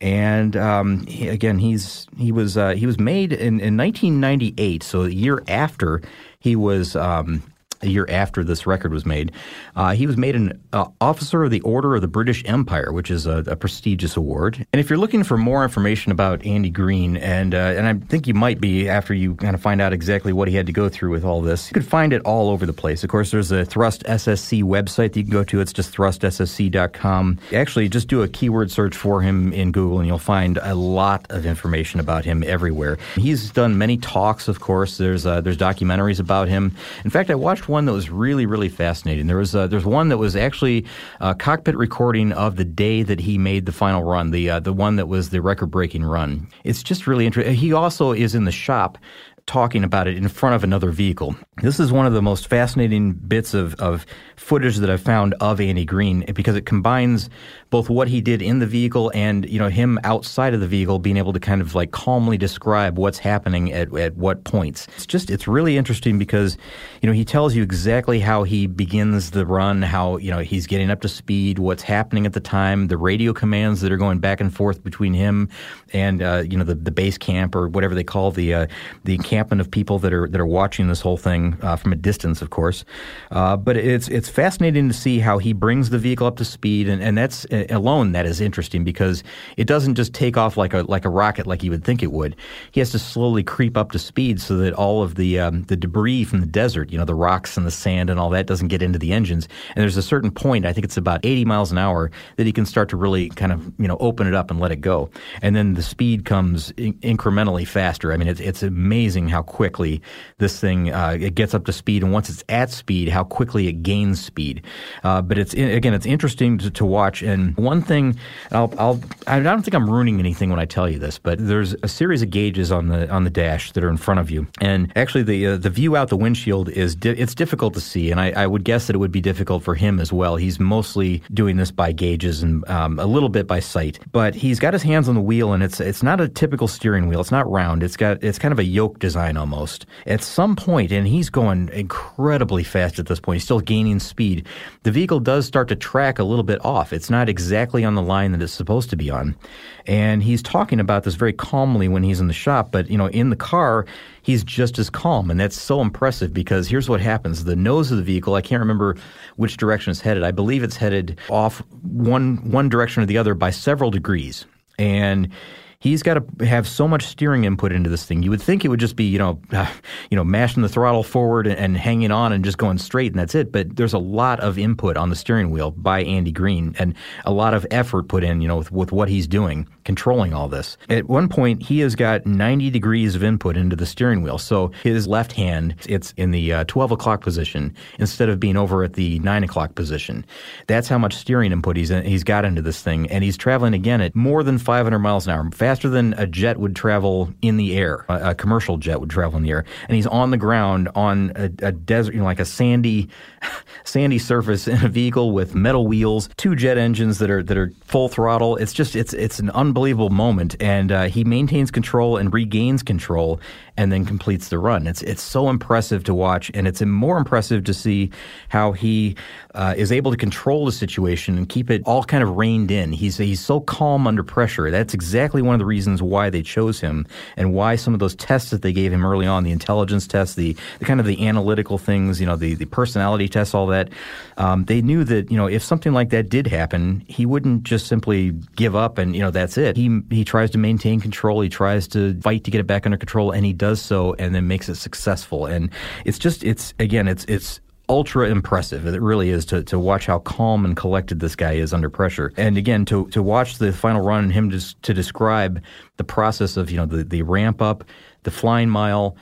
And um, he, again, he's he was uh, he was made in, in 1998, so a year after he was um, a year after this record was made. Uh, he was made an uh, officer of the Order of the British Empire, which is a, a, prestigious award. And if you're looking for more information about Andy Green, and uh, and I think you might be after you kind of find out exactly what he had to go through with all this, you could find it all over the place. Of course, there's a Thrust SSC website that you can go to. It's just thrustssc.com. Actually, just do a keyword search for him in Google, and you'll find a lot of information about him everywhere. He's done many talks, of course. There's uh, there's documentaries about him. In fact, I watched one that was really, really fascinating. There was uh, there's one that was actually a cockpit recording of the day that he made the final run, the uh, the one that was the record breaking run. It's just really interesting. He also is in the shop talking about it in front of another vehicle. This is one of the most fascinating bits of, of footage that I've found of Andy Green because it combines both what he did in the vehicle and you know him outside of the vehicle being able to kind of like calmly describe what's happening at, at what points. It's just it's really interesting because you know he tells you exactly how he begins the run, how you know he's getting up to speed, what's happening at the time, the radio commands that are going back and forth between him and uh, you know the, the base camp or whatever they call the uh, the encampment of people that are that are watching this whole thing uh, from a distance, of course. Uh, but it's it's fascinating to see how he brings the vehicle up to speed, and, and that's alone that is interesting because it doesn't just take off like a like a rocket like you would think it would. He has to slowly creep up to speed so that all of the um, the debris from the desert, you know, the rocks and the sand and all that, doesn't get into the engines. And there's a certain point, I think it's about 80 miles an hour, that he can start to really kind of you know open it up and let it go. And then the speed comes in- incrementally faster. I mean, it's it's amazing how quickly this thing uh, it gets up to speed, and once it's at speed, how quickly it gains speed. Uh, but it's again, it's interesting to, to watch and one thing, I'll, I'll, I don't think I'm ruining anything when I tell you this, but there's a series of gauges on the on the dash that are in front of you, and actually the uh, the view out the windshield is di- it's difficult to see, and I, I, would guess that it would be difficult for him as well. He's mostly doing this by gauges and um, a little bit by sight, but he's got his hands on the wheel, and it's it's not a typical steering wheel. It's not round. It's got it's kind of a yoke design almost. At some point, and he's going incredibly fast at this point. He's still gaining speed. The vehicle does start to track a little bit off. It's not exactly on the line that it's supposed to be on. And he's talking about this very calmly when he's in the shop, but you know, in the car, he's just as calm. And that's so impressive because here's what happens. The nose of the vehicle, I can't remember which direction it's headed. I believe it's headed off one one direction or the other by several degrees. And he's got to have so much steering input into this thing. You would think it would just be, you know, you know, mashing the throttle forward and, and, hanging on and just going straight and that's it. But there's a lot of input on the steering wheel by Andy Green and a lot of effort put in, you know, with, with what he's doing, controlling all this. At one point, he has got 90 degrees of input into the steering wheel. So his left hand, it's in the uh, 12 o'clock position instead of being over at the 9 o'clock position. That's how much steering input he's, he's got into this thing. And he's traveling again at more than 500 miles an hour, faster than a jet would travel in the air. A, a commercial jet would travel in the air, and he's on the ground on a, a desert, you know, like a sandy, sandy surface in a vehicle with metal wheels, two jet engines that are that are full throttle. It's just it's it's an unbelievable moment, and uh, he maintains control and regains control, and then completes the run. It's it's so impressive to watch, and it's more impressive to see how he uh, is able to control the situation and keep it all kind of reined in. He's he's so calm under pressure. That's exactly one of the reasons why they chose him and why some of those tests that they gave him early on, the intelligence tests, the, the kind of the analytical things, you know, the the personality tests, all that. Um, they knew that you know if something like that did happen, he wouldn't just simply give up and you know that's it. He he tries to maintain control. He tries to fight to get it back under control, and he does so and then makes it successful. And it's just it's again it's it's ultra impressive. It really is to, to watch how calm and collected this guy is under pressure. And again, to, to watch the final run and him just to describe the process of, you know, the, the ramp up, the flying mile,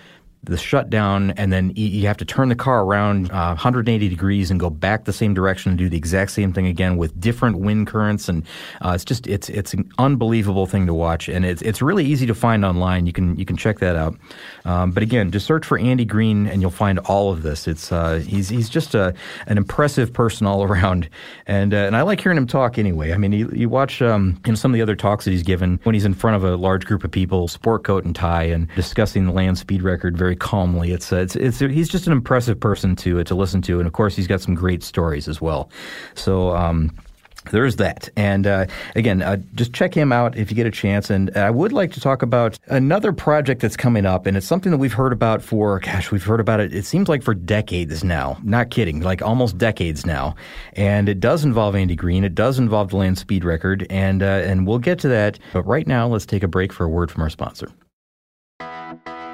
the shutdown, and then you have to turn the car around uh, 180 degrees and go back the same direction and do the exact same thing again with different wind currents. And uh, it's just it's it's an unbelievable thing to watch, and it's it's really easy to find online. You can you can check that out. Um, but again, just search for Andy Green, and you'll find all of this. It's uh, he's he's just a an impressive person all around, and uh, and I like hearing him talk anyway. I mean, you, you watch um, you know, some of the other talks that he's given when he's in front of a large group of people, sport coat and tie, and discussing the land speed record very very calmly. It's, uh, it's, it's he's just an impressive person to uh, to listen to, and of course he's got some great stories as well. So. Um, there's that. And uh, again, uh, just check him out if you get a chance. And I would like to talk about another project that's coming up, and it's something that we've heard about for, gosh, we've heard about it, it seems like for decades now. Not kidding, like almost decades now. And it does involve Andy Green. It does involve the land speed record, and, uh, and we'll get to that. But right now, let's take a break for a word from our sponsor.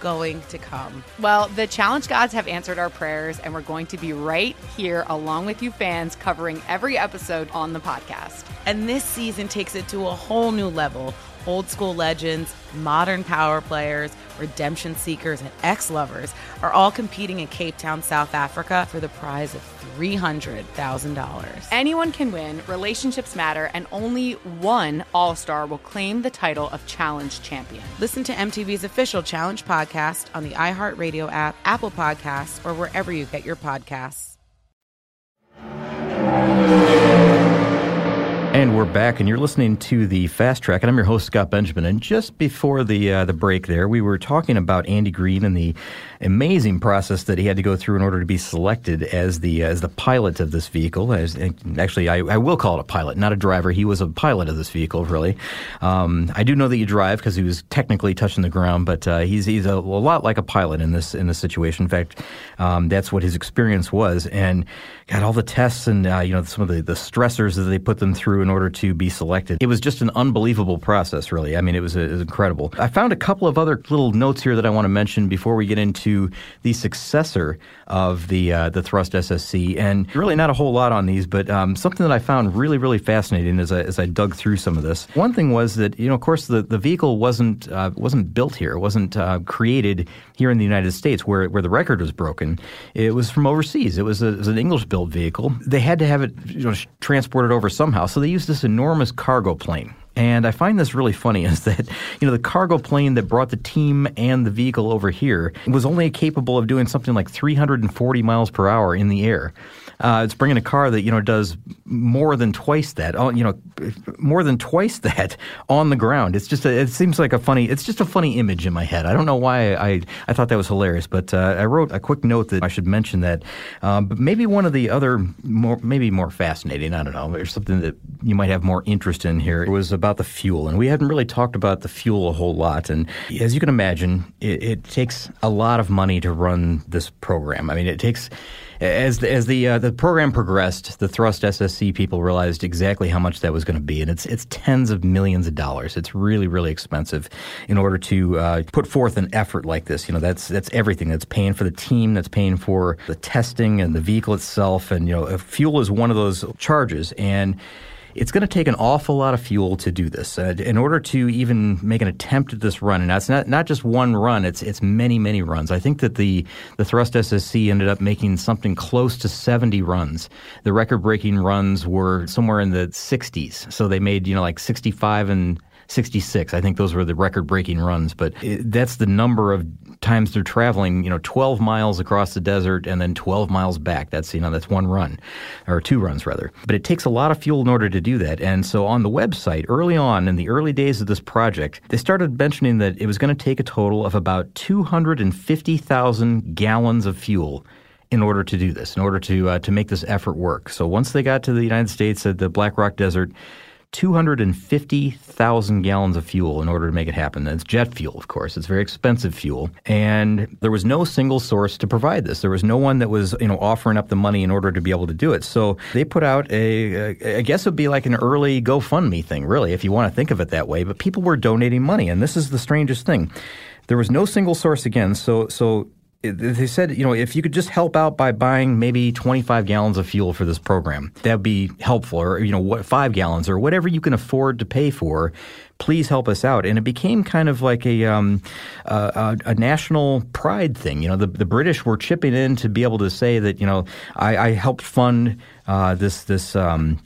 going to come. Well, the challenge gods have answered our prayers, and we're going to be right here along with you fans covering every episode on the podcast. And this season takes it to a whole new level. Old school legends, modern power players, redemption seekers, and ex lovers are all competing in Cape Town, South Africa for the prize of $300,000. Anyone can win, relationships matter, and only one All Star will claim the title of Challenge Champion. Listen to MTV's official Challenge podcast on the iHeartRadio app, Apple Podcasts, or wherever you get your podcasts. And we're back, and you're listening to the Fast Track, and I'm your host Scott Benjamin. And just before the uh, the break, there we were talking about Andy Green and the amazing process that he had to go through in order to be selected as the as the pilot of this vehicle. As actually, I, I will call it a pilot, not a driver. He was a pilot of this vehicle, really. Um, I do know that you drive because he was technically touching the ground, but uh, he's he's a, a, lot like a pilot in this in this situation. In fact, um, that's what his experience was, and got all the tests and uh, you know some of the, the stressors that they put them through in order to be selected. It was just an unbelievable process, really. I mean, it was, it was incredible. I found a couple of other little notes here that I want to mention before we get into the successor of the uh, the Thrust SSC, and really not a whole lot on these, but um, something that I found really really fascinating as I, as I dug through some of this. One thing was that you know, of course, the, the vehicle wasn't uh, wasn't built here, it wasn't uh, created here in the United States where where the record was broken. It was from overseas. It was, a, it was an English built vehicle. They had to have it you know, transported over somehow, so they used this enormous cargo plane. And I find this really funny is that, you know, the cargo plane that brought the team and the vehicle over here was only capable of doing something like 340 miles per hour in the air. Uh, it's bringing a car that you know does more than twice that. You know, more than twice that on the ground. It's just a, it seems like a funny. It's just a funny image in my head. I don't know why I I thought that was hilarious, but uh, I wrote a quick note that I should mention that. Um, but maybe one of the other more maybe more fascinating. I don't know, or something that you might have more interest in here It was about the fuel, and we hadn't really talked about the fuel a whole lot. And as you can imagine, it, it takes a lot of money to run this program. I mean, it takes as the, as the uh, the program progressed, the thrust SSC people realized exactly how much that was going to be, and it's it's tens of millions of dollars. It's really really expensive in order to uh, put forth an effort like this. You know, that's that's everything. That's paying for the team. That's paying for the testing and the vehicle itself. And you know, fuel is one of those charges, and it's going to take an awful lot of fuel to do this. Uh, in order to even make an attempt at this run, and that's not, not just one run, it's it's many, many runs. I think that the, the Thrust SSC ended up making something close to 70 runs. The record breaking runs were somewhere in the 60s. So they made, you know, like 65 and 66. I think those were the record breaking runs, but it, that's the number of times they're traveling, you know, 12 miles across the desert and then 12 miles back. That's, you know, that's one run or two runs rather. But it takes a lot of fuel in order to do that. And so on the website early on in the early days of this project, they started mentioning that it was going to take a total of about 250,000 gallons of fuel in order to do this, in order to uh, to make this effort work. So once they got to the United States at the Black Rock Desert, 250,000 gallons of fuel in order to make it happen. That's jet fuel, of course. It's very expensive fuel. And there was no single source to provide this. There was no one that was, you know, offering up the money in order to be able to do it. So they put out a, a I guess it would be like an early GoFundMe thing, really, if you want to think of it that way. But people were donating money. And this is the strangest thing. There was no single source again. So, so they said, you know, if you could just help out by buying maybe 25 gallons of fuel for this program, that'd be helpful, or, you know, what, five gallons or whatever you can afford to pay for. Please help us out. And it became kind of like a, um, a, a, national pride thing. You know, the, the British were chipping in to be able to say that, you know, I, I helped fund uh, this, this, um,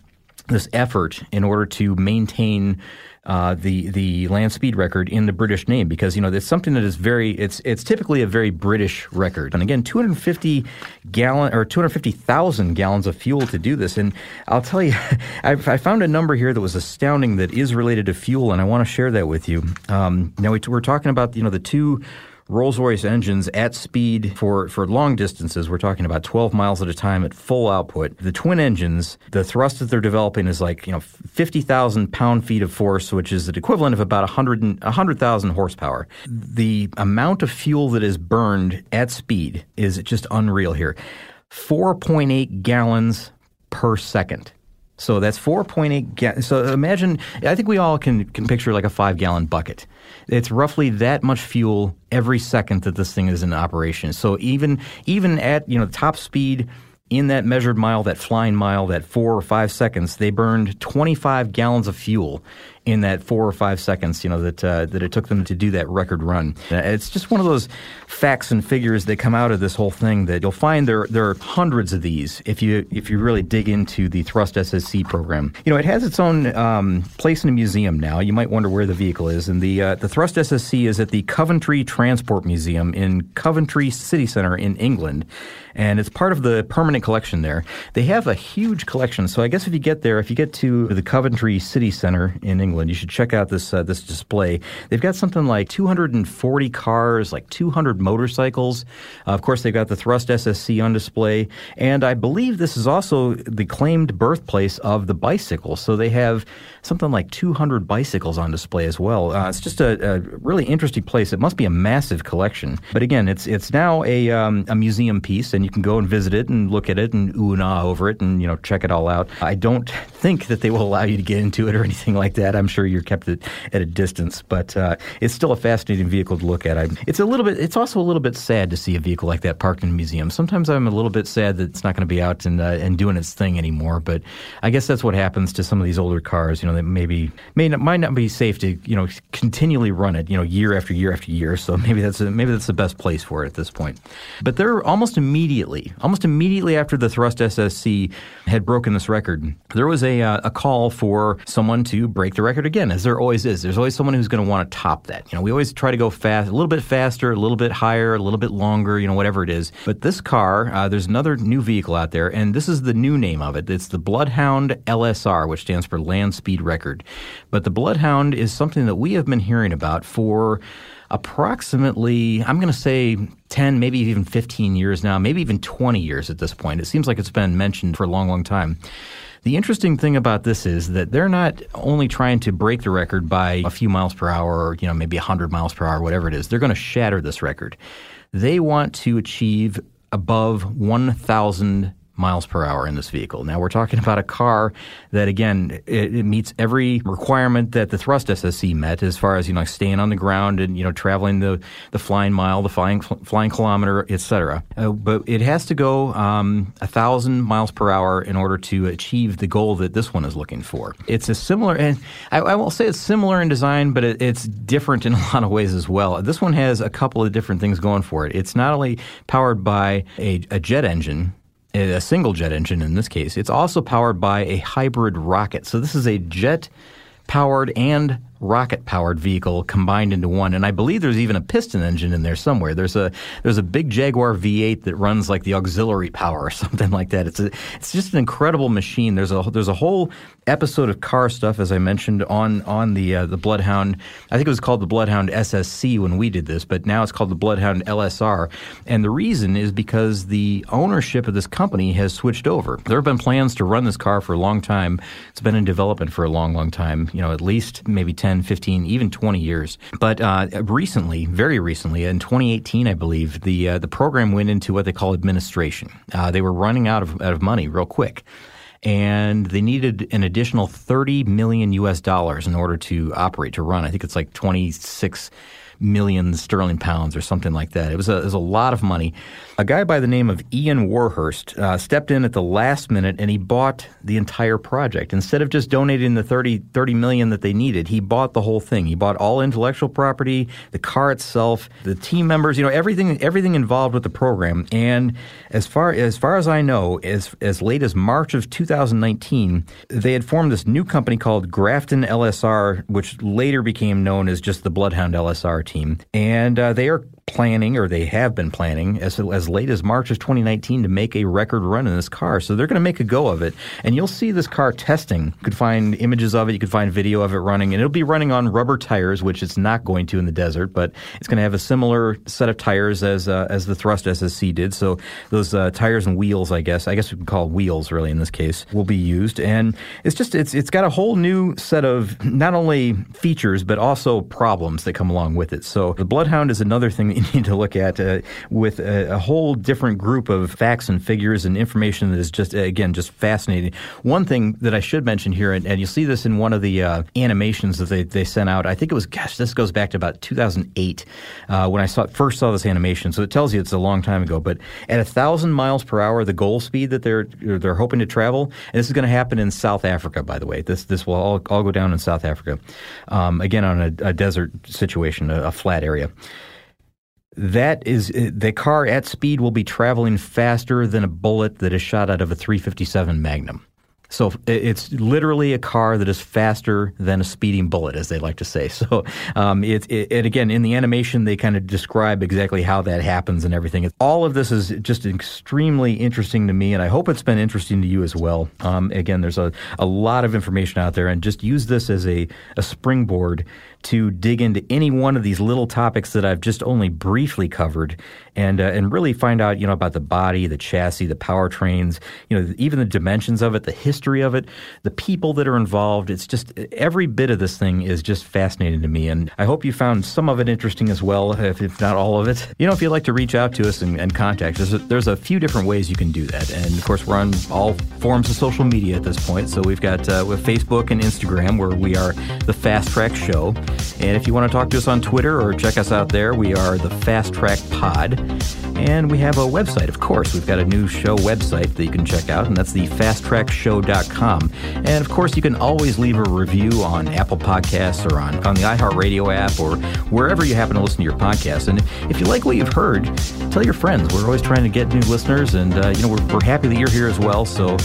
this effort in order to maintain uh, the the land speed record in the British name because you know it's something that is very it's it's typically a very British record and again 250 gallon or 250,000 gallons of fuel to do this and I'll tell you I, I, found a number here that was astounding that is related to fuel and I want to share that with you. Um, now we, we're talking about you know the two Rolls Royce engines at speed for, for long distances. We're talking about 12 miles at a time at full output. The twin engines, the thrust that they're developing is like, you know, 50,000 pound feet of force, which is the equivalent of about 100,000 100, horsepower. The amount of fuel that is burned at speed is just unreal here 4.8 gallons per second. So that's 4.8 ga- so imagine I think we all can can picture like a 5 gallon bucket. It's roughly that much fuel every second that this thing is in operation. So even even at, you know, top speed in that measured mile, that flying mile, that 4 or 5 seconds, they burned 25 gallons of fuel in that four or five seconds, you know, that uh, that it took them to do that record run. Uh, it's just one of those facts and figures that come out of this whole thing that you'll find there there are hundreds of these if you if you really dig into the Thrust SSC program. You know, it has its own um, place in a museum now. You might wonder where the vehicle is, and the uh, the Thrust SSC is at the Coventry Transport Museum in Coventry City Centre in England and it's part of the permanent collection there. They have a huge collection, so I guess if you get there, if you get to the Coventry City Centre in England, England. You should check out this uh, this display. They've got something like 240 cars, like 200 motorcycles. Uh, of course, they've got the Thrust SSC on display, and I believe this is also the claimed birthplace of the bicycle. So they have something like 200 bicycles on display as well. Uh, it's just a, a, really interesting place. It must be a massive collection. But again, it's it's now a um, a museum piece, and you can go and visit it and look at it and ooh and ah over it and you know check it all out. I don't think that they will allow you to get into it or anything like that. I'm sure you're kept at, at a distance, but uh, it's still a fascinating vehicle to look at. I, it's a little bit. It's also a little bit sad to see a vehicle like that parked in a museum. Sometimes I'm a little bit sad that it's not going to be out and uh, and doing its thing anymore. But I guess that's what happens to some of these older cars. You know, that maybe may not, might not be safe to you know continually run it. You know, year after year after year. So maybe that's a, maybe that's the best place for it at this point. But they're almost immediately, almost immediately after the Thrust SSC had broken this record, there was a uh, a call for someone to break the record again, as there always is. There's always someone who's going to want to top that. You know, we always try to go fast, a little bit faster, a little bit higher, a little bit longer, you know, whatever it is. But this car, uh, there's another new vehicle out there, and this is the new name of it. It's the Bloodhound LSR, which stands for Land Speed Record. But the Bloodhound is something that we have been hearing about for approximately, I'm going to say 10, maybe even 15 years now, maybe even 20 years at this point. It seems like it's been mentioned for a long, long time. The interesting thing about this is that they're not only trying to break the record by a few miles per hour or, you know, maybe 100 miles per hour, whatever it is. They're going to shatter this record. They want to achieve above 1,000 miles per hour in this vehicle. Now we're talking about a car that again it, it, meets every requirement that the thrust SSC met as far as you know staying on the ground and you know traveling the the flying mile, the flying flying kilometer, etc. Uh, but it has to go um, a thousand miles per hour in order to achieve the goal that this one is looking for. It's a similar, and I, I won't say it's similar in design, but it, it's different in a lot of ways as well. This one has a couple of different things going for it. It's not only powered by a, a jet engine a single jet engine in this case. It's also powered by a hybrid rocket. So this is a jet powered and rocket powered vehicle combined into one. And I believe there's even a piston engine in there somewhere. There's a there's a big Jaguar V8 that runs like the auxiliary power or something like that. It's a, it's just an incredible machine. There's a there's a whole episode of car stuff as I mentioned on on the uh, the Bloodhound. I think it was called the Bloodhound SSC when we did this, but now it's called the Bloodhound LSR. And the reason is because the ownership of this company has switched over. There have been plans to run this car for a long time. It's been in development for a long long time, you know, at least maybe 10 10, 15, even 20 years. But uh, recently, very recently, in 2018, I believe, the uh, the program went into what they call administration. Uh, they were running out of out of money real quick and they needed an additional 30 million US dollars in order to operate to run. I think it's like 26 million sterling pounds or something like that. It was a, it was a lot of money. A guy by the name of Ian Warhurst uh, stepped in at the last minute and he bought the entire project. Instead of just donating the 30, 30 million that they needed, he bought the whole thing. He bought all intellectual property, the car itself, the team members, you know, everything everything involved with the program. And as far as far as I know, as as late as March of 2019, they had formed this new company called Grafton LSR, which later became known as just the Bloodhound LSR team. And uh, they are planning, or they have been planning, as, as late as March of 2019 to make a record run in this car. So they're going to make a go of it. And you'll see this car testing. You could find images of it, you could find video of it running, and it'll be running on rubber tires, which it's not going to in the desert, but it's going to have a similar set of tires as uh, as the Thrust SSC did. So those uh, tires and wheels, I guess, I guess we can call wheels really in this case, will be used. And it's just it's it's got a whole new set of not only features but also problems that come along with it. So the Bloodhound is another thing you need to look at uh, with a, a, whole different group of facts and figures and information that is just, again, just fascinating. One thing that I should mention here, and, and you'll see this in one of the uh, animations that they, they sent out, I think it was, gosh, this goes back to about 2008 uh, when I saw, first saw this animation. So it tells you it's a long time ago. But at a thousand miles per hour, the goal speed that they're they're hoping to travel, and this is going to happen in South Africa, by the way. This this will all, all go down in South Africa, um, again on a, a desert situation, a, a flat area that is the car at speed will be traveling faster than a bullet that is shot out of a 357 Magnum. So it's literally a car that is faster than a speeding bullet, as they like to say. So um, it, it, and again, in the animation, they kind of describe exactly how that happens and everything. All of this is just extremely interesting to me, and I hope it's been interesting to you as well. Um, again, there's a, a lot of information out there, and just use this as a, a springboard to dig into any one of these little topics that I've just only briefly covered and uh, and really find out you know about the body, the chassis, the powertrains, you know even the dimensions of it, the history of it, the people that are involved. It's just every bit of this thing is just fascinating to me, and I hope you found some of it interesting as well, if, if not all of it. You know, if you'd like to reach out to us and, and contact us, there's a, there's a few different ways you can do that, and of course we're on all forms of social media at this point. So we've got uh, with Facebook and Instagram where we are the Fast Track Show, and if you want to talk to us on Twitter or check us out there, we are the Fast Track Pod. And we have a website, of course. We've got a new show website that you can check out, and that's the fasttrackshow.com. And of course, you can always leave a review on Apple Podcasts or on, on the iHeartRadio app or wherever you happen to listen to your podcast. And if you like what you've heard, tell your friends. We're always trying to get new listeners, and uh, you know we're, we're happy that you're here as well. So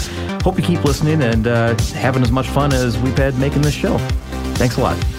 hope you keep listening and uh, having as much fun as we've had making this show. Thanks a lot.